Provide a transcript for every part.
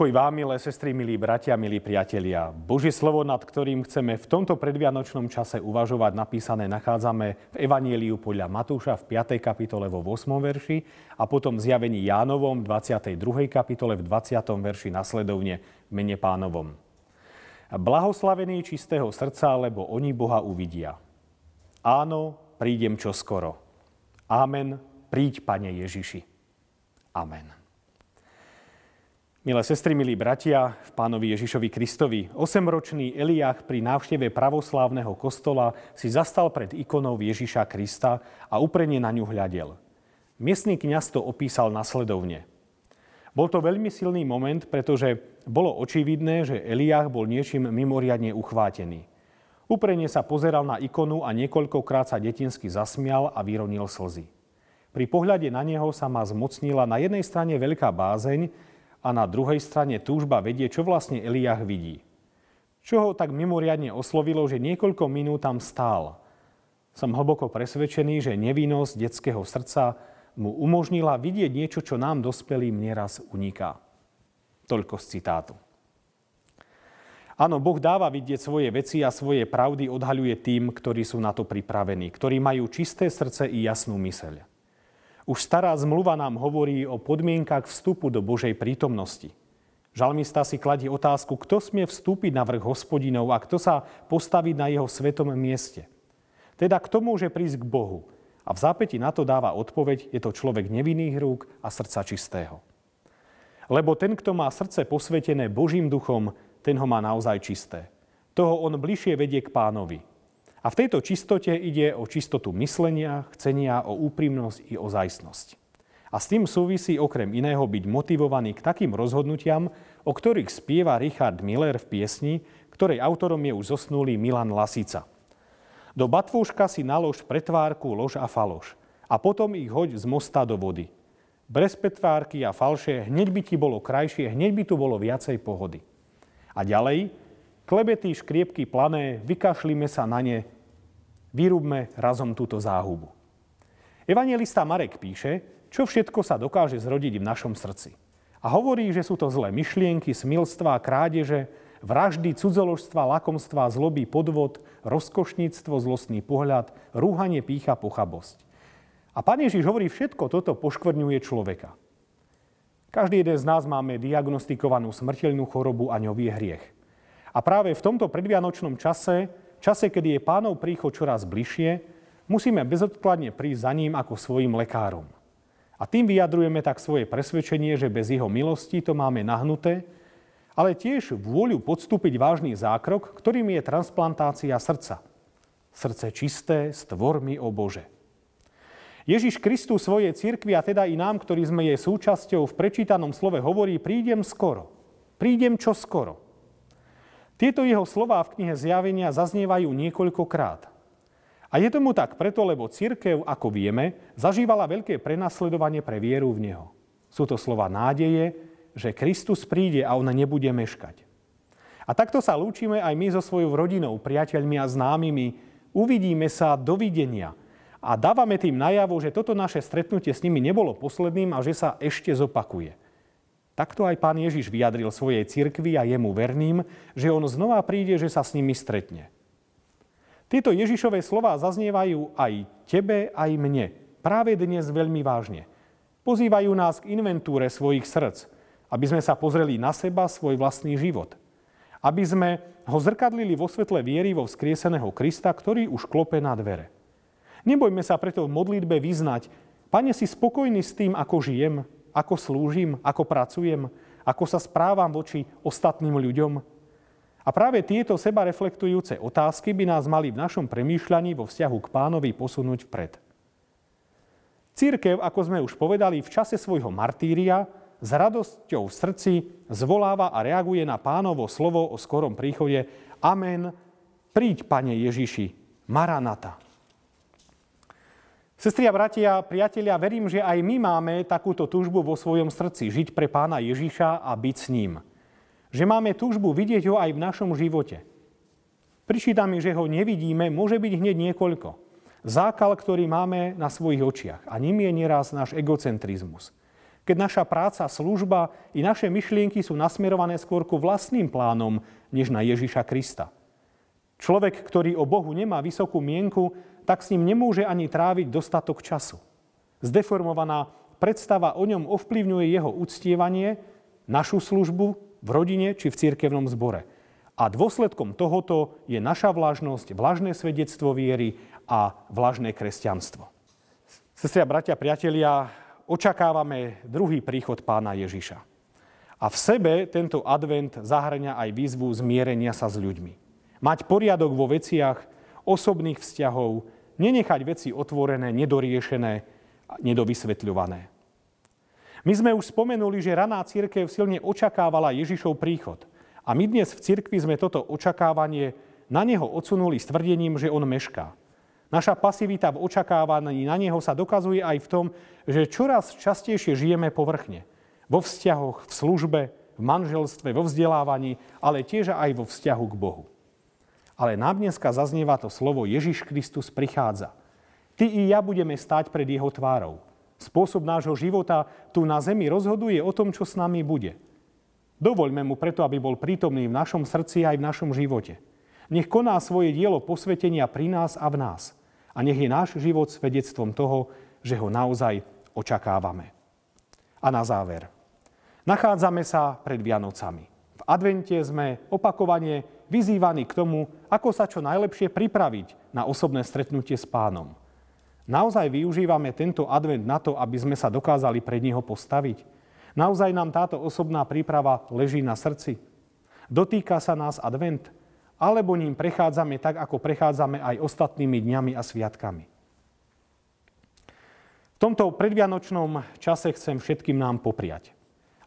Pokoj vám, milé sestry, milí bratia, milí priatelia. Božie slovo, nad ktorým chceme v tomto predvianočnom čase uvažovať, napísané nachádzame v Evanieliu podľa Matúša v 5. kapitole vo 8. verši a potom v zjavení Jánovom v 22. kapitole v 20. verši nasledovne v mene pánovom. Blahoslavení čistého srdca, lebo oni Boha uvidia. Áno, prídem čoskoro. Amen, príď, Pane Ježiši. Amen. Milé sestry, milí bratia, v pánovi Ježišovi Kristovi, osemročný Eliach pri návšteve pravoslávneho kostola si zastal pred ikonou Ježiša Krista a uprene na ňu hľadel. Miestný kniaz to opísal nasledovne. Bol to veľmi silný moment, pretože bolo očividné, že Eliach bol niečím mimoriadne uchvátený. Uprene sa pozeral na ikonu a niekoľkokrát sa detinsky zasmial a vyronil slzy. Pri pohľade na neho sa ma zmocnila na jednej strane veľká bázeň, a na druhej strane túžba vedie, čo vlastne Eliach vidí. Čo ho tak mimoriadne oslovilo, že niekoľko minút tam stál. Som hlboko presvedčený, že nevinnosť detského srdca mu umožnila vidieť niečo, čo nám dospelým nieraz uniká. Toľko z citátu. Áno, Boh dáva vidieť svoje veci a svoje pravdy odhaľuje tým, ktorí sú na to pripravení, ktorí majú čisté srdce i jasnú myseľ. Už stará zmluva nám hovorí o podmienkach vstupu do Božej prítomnosti. Žalmista si kladí otázku, kto smie vstúpiť na vrch hospodinov a kto sa postaviť na jeho svetom mieste. Teda kto môže prísť k Bohu? A v zápäti na to dáva odpoveď, je to človek nevinných rúk a srdca čistého. Lebo ten, kto má srdce posvetené Božím duchom, ten ho má naozaj čisté. Toho on bližšie vedie k pánovi. A v tejto čistote ide o čistotu myslenia, chcenia, o úprimnosť i o zajstnosť. A s tým súvisí okrem iného byť motivovaný k takým rozhodnutiam, o ktorých spieva Richard Miller v piesni, ktorej autorom je už zosnulý Milan Lasica. Do batvúška si nalož pretvárku, lož a faloš a potom ich hoď z mosta do vody. Bez pretvárky a falše hneď by ti bolo krajšie, hneď by tu bolo viacej pohody. A ďalej, Klebety, škriepky plané, vykašlíme sa na ne, vyrúbme razom túto záhubu. Evangelista Marek píše, čo všetko sa dokáže zrodiť v našom srdci. A hovorí, že sú to zlé myšlienky, smilstva, krádeže, vraždy, cudzoložstva, lakomstva, zloby, podvod, rozkošníctvo, zlostný pohľad, rúhanie, pícha, pochabosť. A Pán Ježiš hovorí, všetko toto poškvrňuje človeka. Každý jeden z nás máme diagnostikovanú smrteľnú chorobu a je hriech. A práve v tomto predvianočnom čase, čase, kedy je pánov príchod čoraz bližšie, musíme bezodkladne prísť za ním ako svojim lekárom. A tým vyjadrujeme tak svoje presvedčenie, že bez jeho milosti to máme nahnuté, ale tiež vôľu podstúpiť vážny zákrok, ktorým je transplantácia srdca. Srdce čisté, stvor mi, o Bože. Ježiš Kristus svojej cirkvi a teda i nám, ktorí sme jej súčasťou, v prečítanom slove hovorí, prídem skoro. Prídem čo skoro. Tieto jeho slová v knihe Zjavenia zaznievajú niekoľkokrát. A je tomu tak preto, lebo církev, ako vieme, zažívala veľké prenasledovanie pre vieru v Neho. Sú to slova nádeje, že Kristus príde a on nebude meškať. A takto sa lúčime aj my so svojou rodinou, priateľmi a známymi. Uvidíme sa, dovidenia. A dávame tým najavo, že toto naše stretnutie s nimi nebolo posledným a že sa ešte zopakuje. Takto aj pán Ježiš vyjadril svojej cirkvi a jemu verným, že on znova príde, že sa s nimi stretne. Tieto Ježišové slova zaznievajú aj tebe, aj mne. Práve dnes veľmi vážne. Pozývajú nás k inventúre svojich srdc, aby sme sa pozreli na seba, svoj vlastný život. Aby sme ho zrkadlili vo svetle viery vo vzkrieseného Krista, ktorý už klope na dvere. Nebojme sa preto v modlitbe vyznať, Pane, si spokojný s tým, ako žijem, ako slúžim, ako pracujem, ako sa správam voči ostatným ľuďom. A práve tieto seba reflektujúce otázky by nás mali v našom premýšľaní vo vzťahu k pánovi posunúť vpred. Církev, ako sme už povedali, v čase svojho martíria s radosťou v srdci zvoláva a reaguje na pánovo slovo o skorom príchode Amen, príď, Pane Ježiši, Maranata. Sestri a bratia, priatelia, verím, že aj my máme takúto túžbu vo svojom srdci, žiť pre pána Ježiša a byť s ním. Že máme túžbu vidieť ho aj v našom živote. Pričíta mi, že ho nevidíme, môže byť hneď niekoľko. Zákal, ktorý máme na svojich očiach. A ním je nieraz náš egocentrizmus. keď naša práca, služba i naše myšlienky sú nasmerované skôr ku vlastným plánom, než na Ježiša Krista. Človek, ktorý o Bohu nemá vysokú mienku, tak s ním nemôže ani tráviť dostatok času. Zdeformovaná predstava o ňom ovplyvňuje jeho uctievanie, našu službu v rodine či v cirkevnom zbore. A dôsledkom tohoto je naša vlažnosť, vlažné svedectvo viery a vlažné kresťanstvo. Sestri a bratia, priatelia, očakávame druhý príchod pána Ježiša. A v sebe tento advent zahrania aj výzvu zmierenia sa s ľuďmi. Mať poriadok vo veciach osobných vzťahov, nenechať veci otvorené, nedoriešené, nedovysvetľované. My sme už spomenuli, že raná církev silne očakávala Ježišov príchod. A my dnes v cirkvi sme toto očakávanie na neho odsunuli s tvrdením, že on mešká. Naša pasivita v očakávaní na neho sa dokazuje aj v tom, že čoraz častejšie žijeme povrchne. Vo vzťahoch, v službe, v manželstve, vo vzdelávaní, ale tiež aj vo vzťahu k Bohu. Ale nám dneska zaznieva to slovo Ježiš Kristus prichádza. Ty i ja budeme stáť pred jeho tvárou. Spôsob nášho života tu na zemi rozhoduje o tom, čo s nami bude. Dovoľme mu preto, aby bol prítomný v našom srdci aj v našom živote. Nech koná svoje dielo posvetenia pri nás a v nás – a nech je náš život svedectvom toho, že ho naozaj očakávame. A na záver. Nachádzame sa pred Vianocami. V advente sme opakovane vyzývaní k tomu, ako sa čo najlepšie pripraviť na osobné stretnutie s pánom. Naozaj využívame tento advent na to, aby sme sa dokázali pred neho postaviť? Naozaj nám táto osobná príprava leží na srdci? Dotýka sa nás advent? alebo ním prechádzame tak, ako prechádzame aj ostatnými dňami a sviatkami. V tomto predvianočnom čase chcem všetkým nám popriať,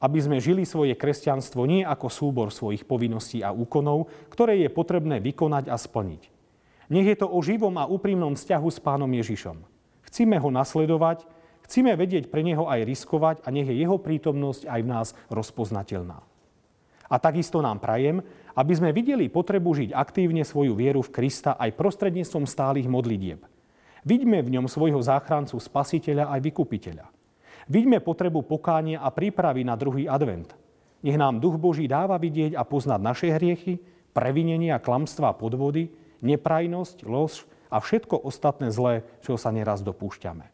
aby sme žili svoje kresťanstvo nie ako súbor svojich povinností a úkonov, ktoré je potrebné vykonať a splniť. Nech je to o živom a úprimnom vzťahu s pánom Ježišom. Chcíme ho nasledovať, chcíme vedieť pre neho aj riskovať a nech je jeho prítomnosť aj v nás rozpoznateľná. A takisto nám prajem, aby sme videli potrebu žiť aktívne svoju vieru v Krista aj prostredníctvom stálych modlitieb. Vidíme v ňom svojho záchrancu, spasiteľa aj vykupiteľa. Vidíme potrebu pokánia a prípravy na druhý advent. Nech nám Duch Boží dáva vidieť a poznať naše hriechy, previnenia, klamstva, podvody, neprajnosť, lož a všetko ostatné zlé, čo sa neraz dopúšťame.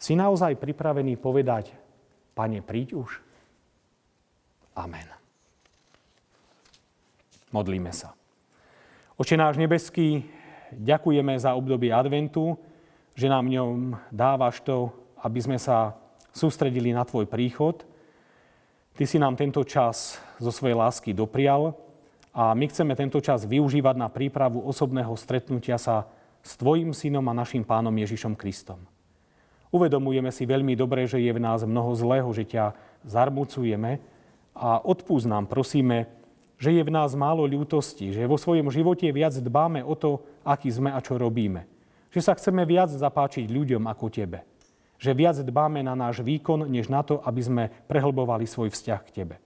Si naozaj pripravený povedať, Pane, príď už? Amen. Modlíme sa. Oče náš nebeský, ďakujeme za obdobie adventu, že nám ňom dávaš to, aby sme sa sústredili na Tvoj príchod. Ty si nám tento čas zo svojej lásky doprial a my chceme tento čas využívať na prípravu osobného stretnutia sa s Tvojim synom a našim pánom Ježišom Kristom. Uvedomujeme si veľmi dobre, že je v nás mnoho zlého, že ťa zarmucujeme, a odpúsť nám, prosíme, že je v nás málo ľútosti, že vo svojom živote viac dbáme o to, aký sme a čo robíme. Že sa chceme viac zapáčiť ľuďom ako Tebe. Že viac dbáme na náš výkon, než na to, aby sme prehlbovali svoj vzťah k Tebe.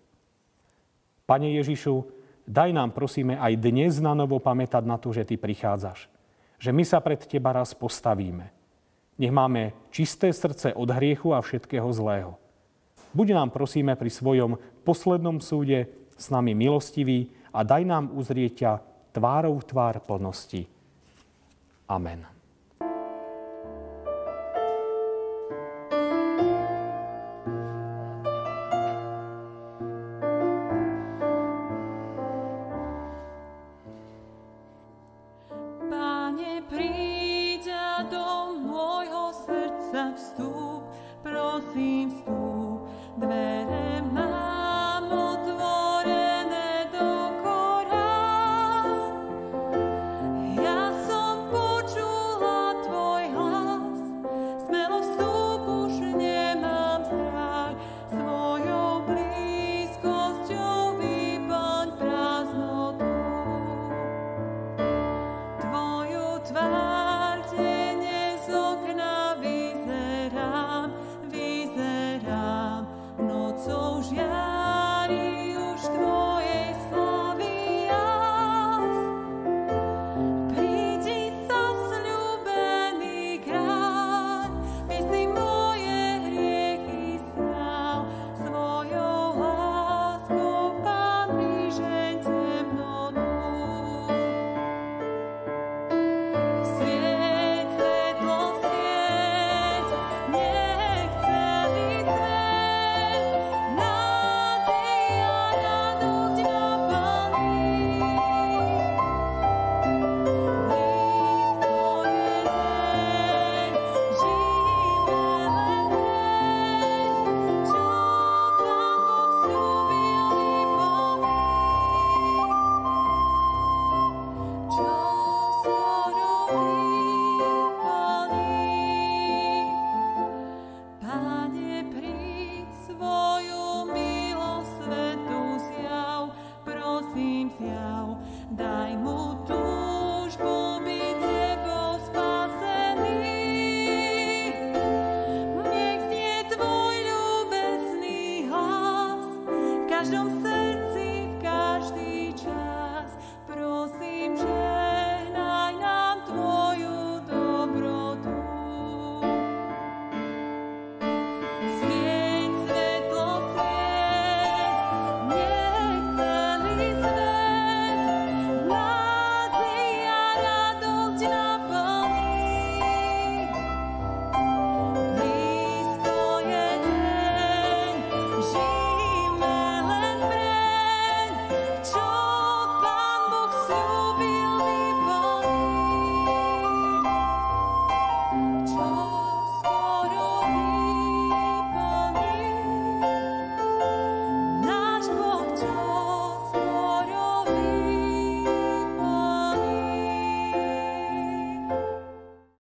Pane Ježišu, daj nám prosíme aj dnes na novo pamätať na to, že Ty prichádzaš. Že my sa pred Teba raz postavíme. Nech máme čisté srdce od hriechu a všetkého zlého. Buď nám prosíme pri svojom poslednom súde s nami milostivý a daj nám uzrieť ťa tvárou v tvár plnosti. Amen.